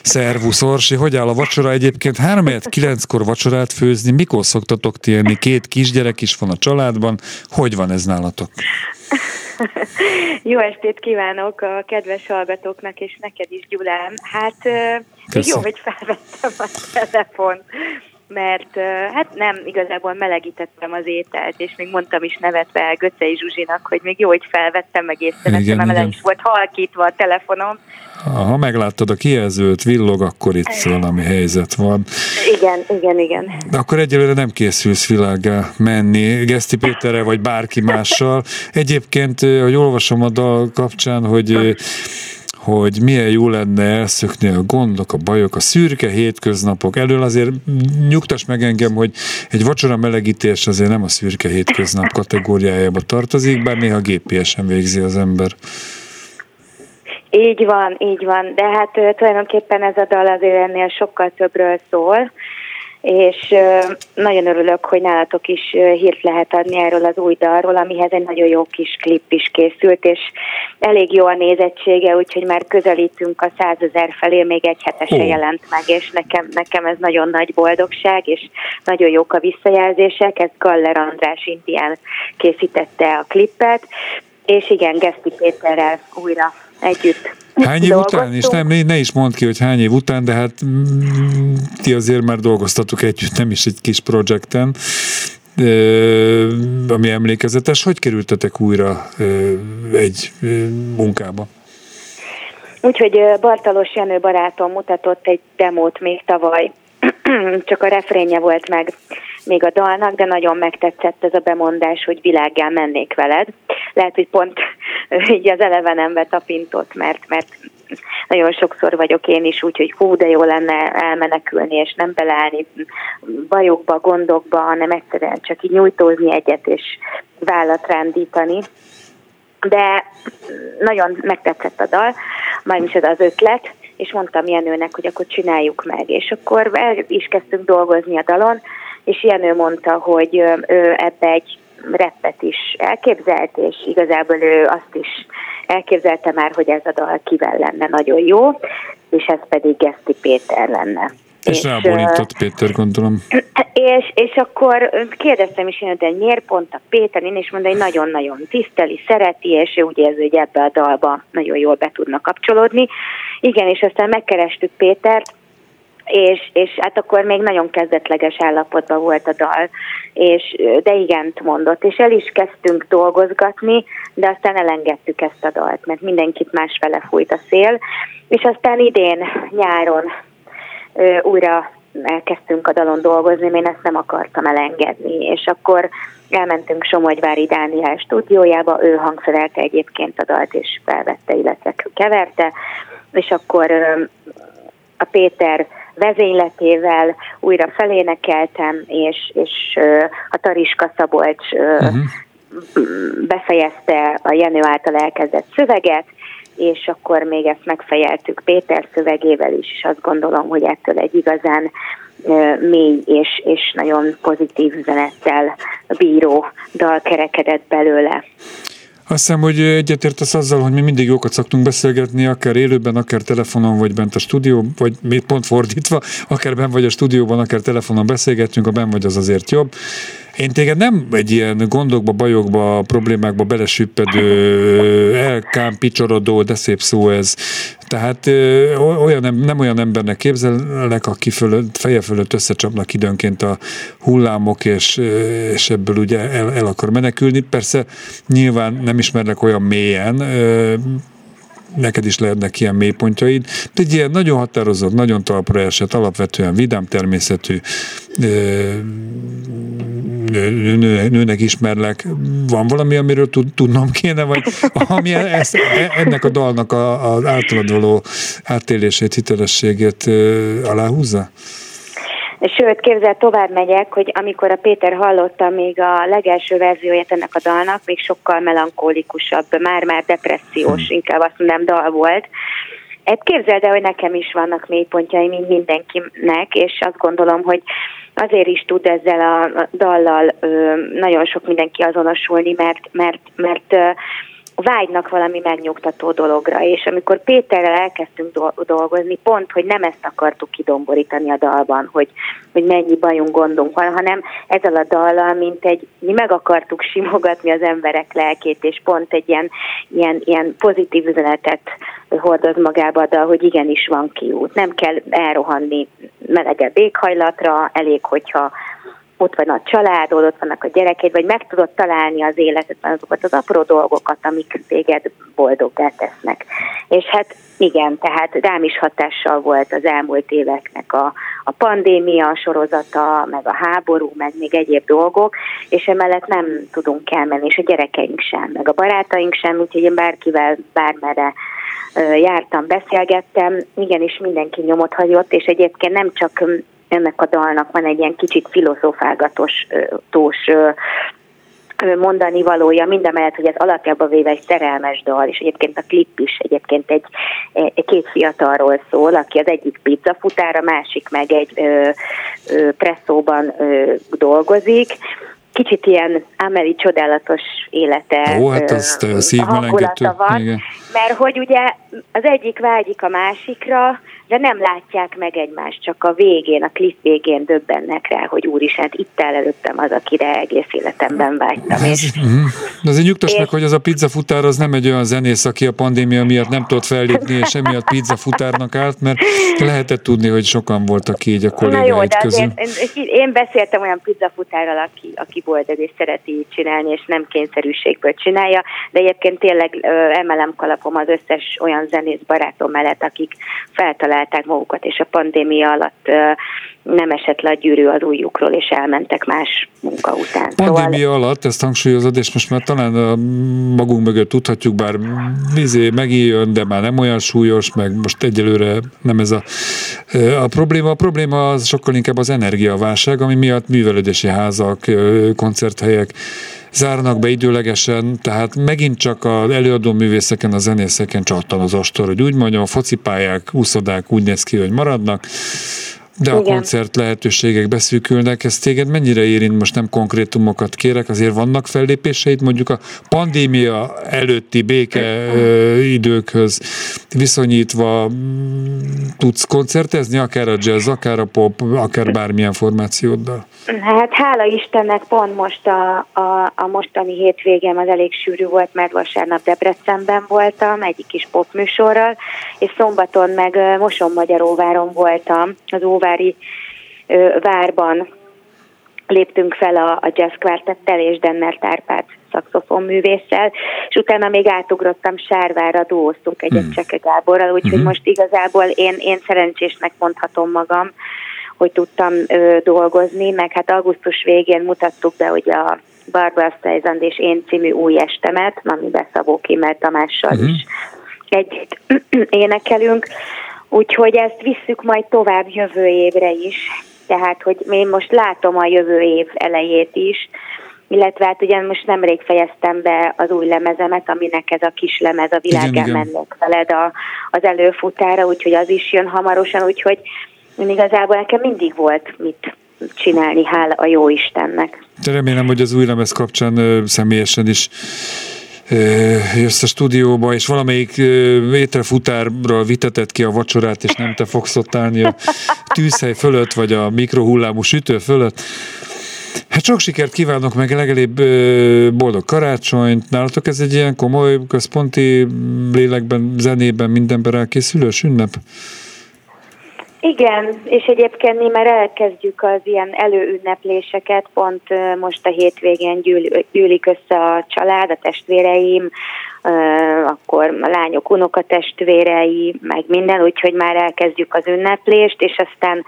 Szervusz Orsi, hogy áll a vacsora? Egyébként három kilenckor vacsorát főzni, mikor szoktatok ti enni? Két kisgyerek is van a családban. Hogy van ez nálatok? Jó estét kívánok a kedves hallgatóknak, és neked is, Gyulám. Hát Köszön. jó, hogy felvettem a telefon mert hát nem, igazából melegítettem az ételt, és még mondtam is nevetve Göcei Zsuzsinak, hogy még jó, hogy felvettem, meg észrevettem, mert le is volt halkítva a telefonom. Ha megláttad a kijelzőt, villog, akkor itt valami helyzet van. Igen, igen, igen. De akkor egyelőre nem készülsz világgá menni, Geszti Péterre vagy bárki mással. Egyébként, hogy olvasom a dal kapcsán, hogy hogy milyen jó lenne elszökni a gondok, a bajok, a szürke hétköznapok elől. Azért nyugtass meg engem, hogy egy vacsora melegítés azért nem a szürke hétköznap kategóriájába tartozik, bár néha GPS-en végzi az ember. Így van, így van, de hát tulajdonképpen ez a dal azért ennél sokkal többről szól, és nagyon örülök, hogy nálatok is hírt lehet adni erről az új dalról, amihez egy nagyon jó kis klip is készült, és elég jó a nézettsége, úgyhogy már közelítünk a százezer felé, még egy hetese oh. jelent meg, és nekem, nekem ez nagyon nagy boldogság, és nagyon jók a visszajelzések, ez Galler András Indián készítette a klippet, és igen, Geszti Péterrel újra együtt Hány év után? És nem, ne is mondd ki, hogy hány év után, de hát mm, ti azért már dolgoztatok együtt, nem is egy kis projekten, ami emlékezetes. Hogy kerültetek újra egy munkába? Úgyhogy Bartalos Jenő barátom mutatott egy demót még tavaly, csak a refrénje volt meg még a dalnak, de nagyon megtetszett ez a bemondás, hogy világgá mennék veled. Lehet, hogy pont így az elevenembe tapintott, mert, mert nagyon sokszor vagyok én is úgy, hogy hú, de jó lenne elmenekülni, és nem beleállni bajokba, gondokba, hanem egyszerűen csak így nyújtózni egyet, és vállat rándítani. De nagyon megtetszett a dal, ez az ötlet, és mondtam Jenőnek, hogy akkor csináljuk meg. És akkor el is kezdtünk dolgozni a dalon, és Jenő mondta, hogy ő ebbe egy reppet is elképzelt, és igazából ő azt is elképzelte már, hogy ez a dal kivel lenne nagyon jó, és ez pedig Geszti Péter lenne. És, és ráborított Péter, gondolom. És, és akkor kérdeztem is hogy miért pont a Péter, én is mondta, hogy nagyon-nagyon tiszteli, szereti, és ő úgy érzi, hogy ebbe a dalba nagyon jól be tudnak kapcsolódni. Igen, és aztán megkerestük Pétert, és, és hát akkor még nagyon kezdetleges állapotban volt a dal, és, de igent mondott, és el is kezdtünk dolgozgatni, de aztán elengedtük ezt a dalt, mert mindenkit másfele fújt a szél, és aztán idén nyáron ö, újra elkezdtünk a dalon dolgozni, én ezt nem akartam elengedni, és akkor elmentünk Somogyvári Dániel stúdiójába, ő hangszerelte egyébként a dalt, és felvette, illetve keverte, és akkor a Péter vezényletével újra felénekeltem, és, és a Tariska Szabolcs uh-huh. befejezte a Jenő által elkezdett szöveget, és akkor még ezt megfejeltük Péter szövegével is, és azt gondolom, hogy ettől egy igazán mély és, és nagyon pozitív üzenettel bíró dal kerekedett belőle. Azt hiszem, hogy egyetértesz azzal, hogy mi mindig jókat szoktunk beszélgetni, akár élőben, akár telefonon, vagy bent a stúdió, vagy még pont fordítva, akár bent vagy a stúdióban, akár telefonon beszélgetünk, a ben vagy az azért jobb. Én téged nem egy ilyen gondokba, bajokba, problémákba belesüppedő, elkámpicsorodó, de szép szó ez. Tehát olyan, nem olyan embernek képzelek, aki fölött, feje fölött összecsapnak időnként a hullámok, és, és ebből ugye el, el akar menekülni. Persze nyilván nem ismernek olyan mélyen, neked is lehetnek ilyen mélypontjaid, de egy ilyen nagyon határozott, nagyon talpra esett, alapvetően vidám természetű nő, nő, nőnek ismerlek. Van valami, amiről tudnom kéne, vagy ami ezt, e, ennek a dalnak az általad való átélését, hitelességét aláhúzza? Sőt, képzel, tovább megyek, hogy amikor a Péter hallotta még a legelső verzióját ennek a dalnak, még sokkal melankólikusabb, már-már depressziós, hm. inkább azt mondom, dal volt. Hát képzeld el, hogy nekem is vannak mélypontjai, mint mindenkinek, és azt gondolom, hogy azért is tud ezzel a dallal nagyon sok mindenki azonosulni, mert, mert, mert vágynak valami megnyugtató dologra, és amikor Péterrel elkezdtünk dolgozni, pont, hogy nem ezt akartuk kidomborítani a dalban, hogy, hogy mennyi bajunk, gondunk van, hanem ezzel a dallal, mint egy, mi meg akartuk simogatni az emberek lelkét, és pont egy ilyen, ilyen, ilyen pozitív üzenetet hordoz magába a dal, hogy igenis van kiút. Nem kell elrohanni melegebb éghajlatra, elég, hogyha ott van a családod, ott vannak a gyerekeid, vagy meg tudod találni az életedben azokat az apró dolgokat, amik téged boldoggá tesznek. És hát igen, tehát rám is hatással volt az elmúlt éveknek a, a pandémia sorozata, meg a háború, meg még egyéb dolgok, és emellett nem tudunk elmenni, és a gyerekeink sem, meg a barátaink sem, úgyhogy én bárkivel, bármerre jártam, beszélgettem, igenis mindenki nyomot hagyott, és egyébként nem csak ennek a dalnak van egy ilyen kicsit filozofálgatós tós mondani valója, mindemellett, hogy ez alapjában véve egy szerelmes dal, és egyébként a klip is egyébként egy, egy két fiatalról szól, aki az egyik pizzafutár, a másik meg egy ö, ö, presszóban ö, dolgozik, kicsit ilyen Ameli csodálatos élete Ó, hát azt szívmelengető. van, Igen. mert hogy ugye az egyik vágyik a másikra, de nem látják meg egymást, csak a végén, a klip végén döbbennek rá, hogy úristen, hát itt áll előttem az, akire egész életemben vágytam. Ez, és, uh-huh. Azért nyugtass és, meg, hogy az a pizzafutár az nem egy olyan zenész, aki a pandémia miatt nem tudott fellépni, és emiatt pizzafutárnak állt, mert lehetett tudni, hogy sokan voltak így a kollégáid Na jó, de közül. Azért, én, én beszéltem olyan pizzafutárral, aki, aki boldog és szereti így csinálni, és nem kényszerűségből csinálja, de egyébként tényleg emelem kalapom az összes olyan zenész barátom mellett, akik feltalálták találták magukat, és a pandémia alatt nem esett le a gyűrű az újjukról, és elmentek más munka után. Pandémia szóval... alatt ezt hangsúlyozod, és most már talán magunk mögött tudhatjuk, bár vizé megijön, de már nem olyan súlyos, meg most egyelőre nem ez a, a probléma. A probléma az sokkal inkább az energiaválság, ami miatt művelődési házak, koncerthelyek zárnak be időlegesen, tehát megint csak az előadó művészeken, a zenészeken csattan az astor, hogy úgy mondjam, a focipályák, úszodák úgy néz ki, hogy maradnak, de a Igen. koncert lehetőségek beszűkülnek, ez téged mennyire érint, most nem konkrétumokat kérek, azért vannak fellépéseid, mondjuk a pandémia előtti béke időkhöz viszonyítva mm, tudsz koncertezni, akár a jazz, akár a pop, akár bármilyen formációddal? Hát hála Istennek pont most a, a, a mostani hétvégem az elég sűrű volt, mert vasárnap Debrecenben voltam, egyik kis popműsorral, és szombaton meg Moson Magyaróváron voltam, az Óvári ö, várban léptünk fel a, a jazz quartettel és Denner Tárpát szakszofonművésszel, és utána még átugrottam Sárvára, dúoztunk egyet hmm. Cseke Gáborral, úgyhogy hmm. most igazából én, én szerencsésnek mondhatom magam, hogy tudtam ö, dolgozni, meg hát augusztus végén mutattuk be hogy a Barbara Streisand és én című új estemet, amiben Szabó Kimmel Tamással uh-huh. is együtt énekelünk, úgyhogy ezt visszük majd tovább jövő évre is, tehát hogy én most látom a jövő év elejét is, illetve hát ugye most nemrég fejeztem be az új lemezemet, aminek ez a kis lemez, a világán mennek veled a, az előfutára, úgyhogy az is jön hamarosan, úgyhogy igazából nekem mindig volt mit csinálni, hála a jó Istennek. De remélem, hogy az új lemez kapcsán személyesen is jössz a stúdióba, és valamelyik ételfutárral vitetett ki a vacsorát, és nem te fogsz ott állni a tűzhely fölött, vagy a mikrohullámú sütő fölött. Hát sok sikert kívánok meg, legalább boldog karácsonyt. Nálatok ez egy ilyen komoly, központi lélekben, zenében, mindenben elkészülős ünnep? Igen, és egyébként mi már elkezdjük az ilyen előünnepléseket, pont most a hétvégén gyűl, gyűlik össze a család, a testvéreim, akkor a lányok unokatestvérei, meg minden, úgyhogy már elkezdjük az ünneplést, és aztán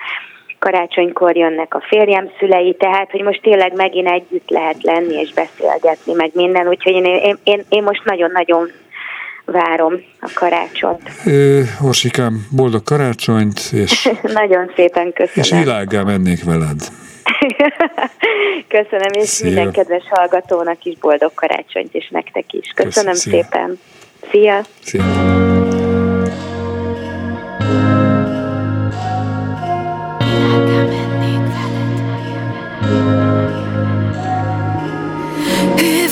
karácsonykor jönnek a férjem szülei, tehát hogy most tényleg megint együtt lehet lenni és beszélgetni, meg minden, úgyhogy én, én, én, én most nagyon-nagyon várom a karácsonyt. Orsikám, boldog karácsonyt, és... nagyon szépen köszönöm. És világgá mennék veled. köszönöm, és Szia. minden kedves hallgatónak is boldog karácsonyt, és nektek is. Köszönöm Köszön, szépen. Szia! Szia!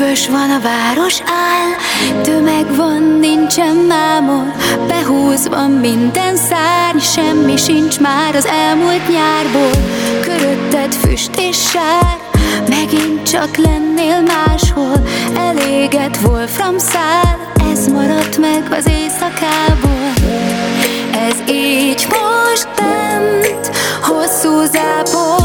Hűvös van a város áll, tömeg van, nincsen mámor, behúzva minden szárny, semmi sincs már az elmúlt nyárból. Körötted füst és sár, megint csak lennél máshol, eléget Wolfram szál, ez maradt meg az éjszakából. Ez így most bent, hosszú zápor,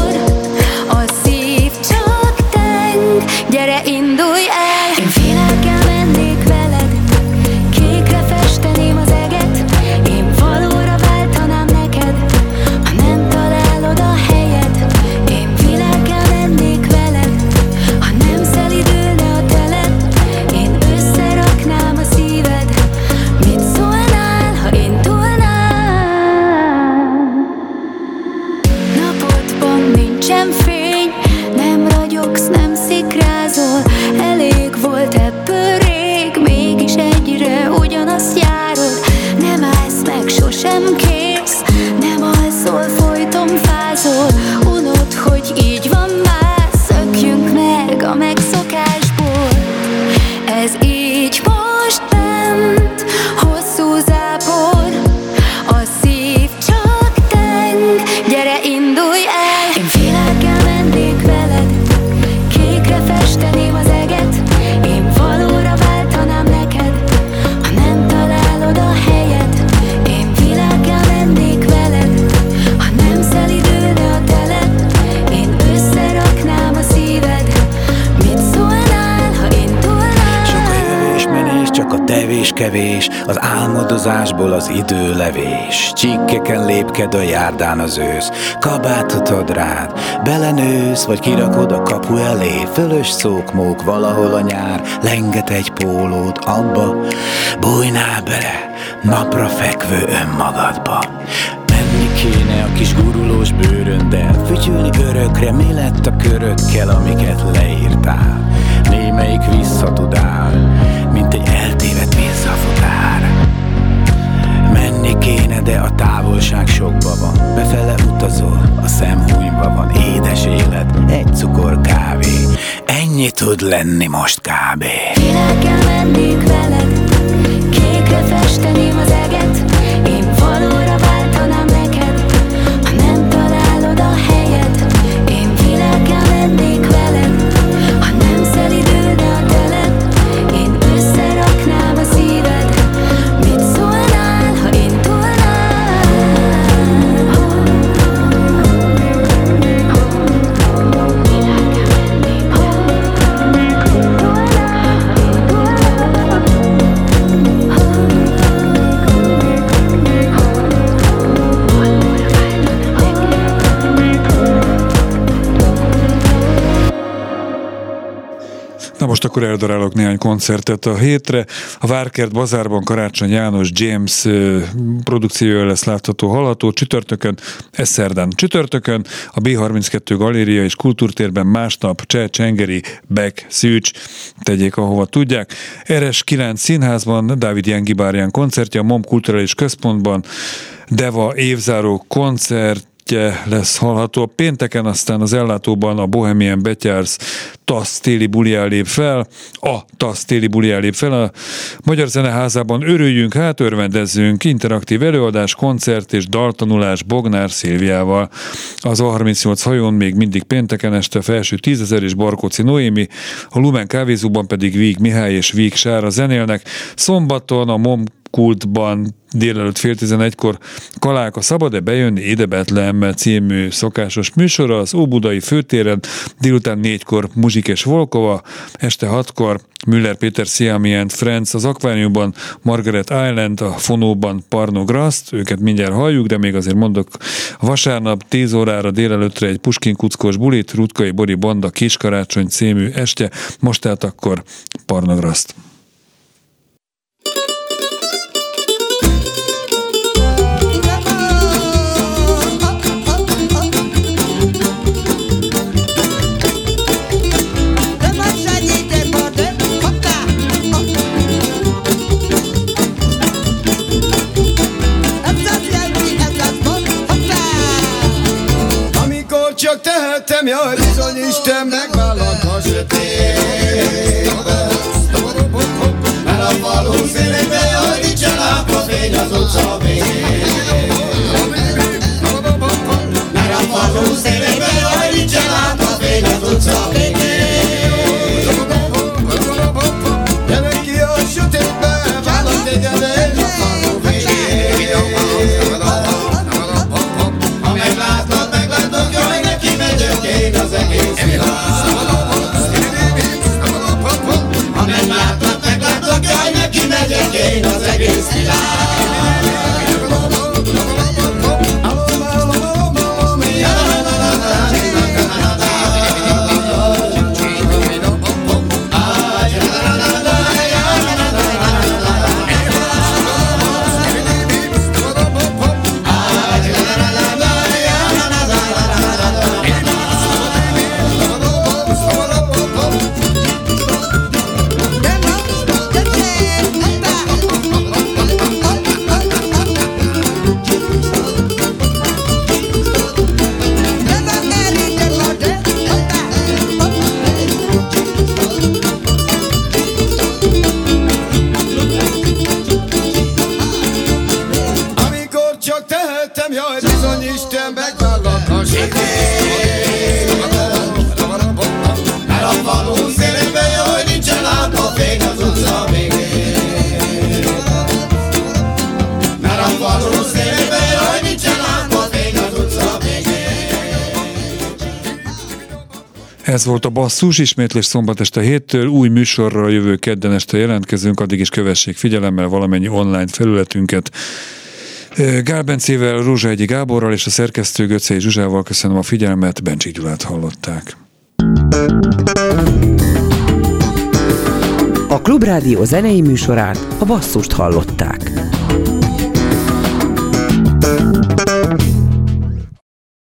idő levés Csikkeken lépked a járdán az ősz. Kabátot ad rád, belenősz Vagy kirakod a kapu elé. Fölös szókmók valahol a nyár. Lenget egy pólót abba. Bújnál bele. Napra fekvő önmagadba. Menni kéne a kis gurulós bőröndel Fütyülni örökre, mi lett a körökkel, amiket leírtál? Némelyik visszatudál, mint egy eltévedt visszafutár Menni kéne, de a távolság sokba van. Befele utazol, a szemhúnyba van. Édes élet, egy cukor kávé. Ennyi tud lenni most kb. Félelkel mennék veled. Kékre festeném az eget akkor eldarálok néhány koncertet a hétre. A Várkert Bazárban Karácsony János James produkciója lesz látható, hallható csütörtökön, ez szerdán csütörtökön, a B32 Galéria és Kultúrtérben másnap Cseh Csengeri, Beck, Szűcs, tegyék ahova tudják. Eres 9 színházban Dávid Jengibárján koncertje, a MOM Kulturális Központban, Deva évzáró koncert, projektje lesz hallható. Pénteken aztán az ellátóban a Bohemian Betyársz TASZ téli buliá lép fel, a TASZ téli buliá lép fel. A Magyar Zeneházában örüljünk, hát örvendezzünk, interaktív előadás, koncert és daltanulás Bognár Szilviával. Az A38 hajón még mindig pénteken este felső tízezer és Barkóci Noémi, a Lumen kávézóban pedig Víg Mihály és Víg Sára zenélnek. Szombaton a MOM kultban délelőtt fél tizenegykor Kalálka szabad-e bejönni ide című szokásos műsora az Óbudai főtéren, délután négykor Muzsik és Volkova, este hatkor Müller Péter Siami and Friends az akváriumban, Margaret Island a fonóban Parno Graszt, őket mindjárt halljuk, de még azért mondok, vasárnap 10 órára délelőttre egy Puskin kuckós bulit, Rutkai Bori Banda Kiskarácsony című este, most tehát akkor Parno Graszt. Tehetem, jaj, bizony Isten megvállalt a sötét. Mert a falu szélébe, jaj, nincsen látva fény az utca végén. Mert a falu szélébe, jaj, nincsen látva fény az utca végén. Ez volt a basszus, ismétlés szombat este héttől, új műsorral jövő kedden este jelentkezünk, addig is kövessék figyelemmel valamennyi online felületünket. Gál Bencével, Rózsa Egyi Gáborral és a szerkesztő Göcei Zsuzsával köszönöm a figyelmet, Bencsik Gyulát hallották. A Klubrádió zenei műsorát a basszust hallották.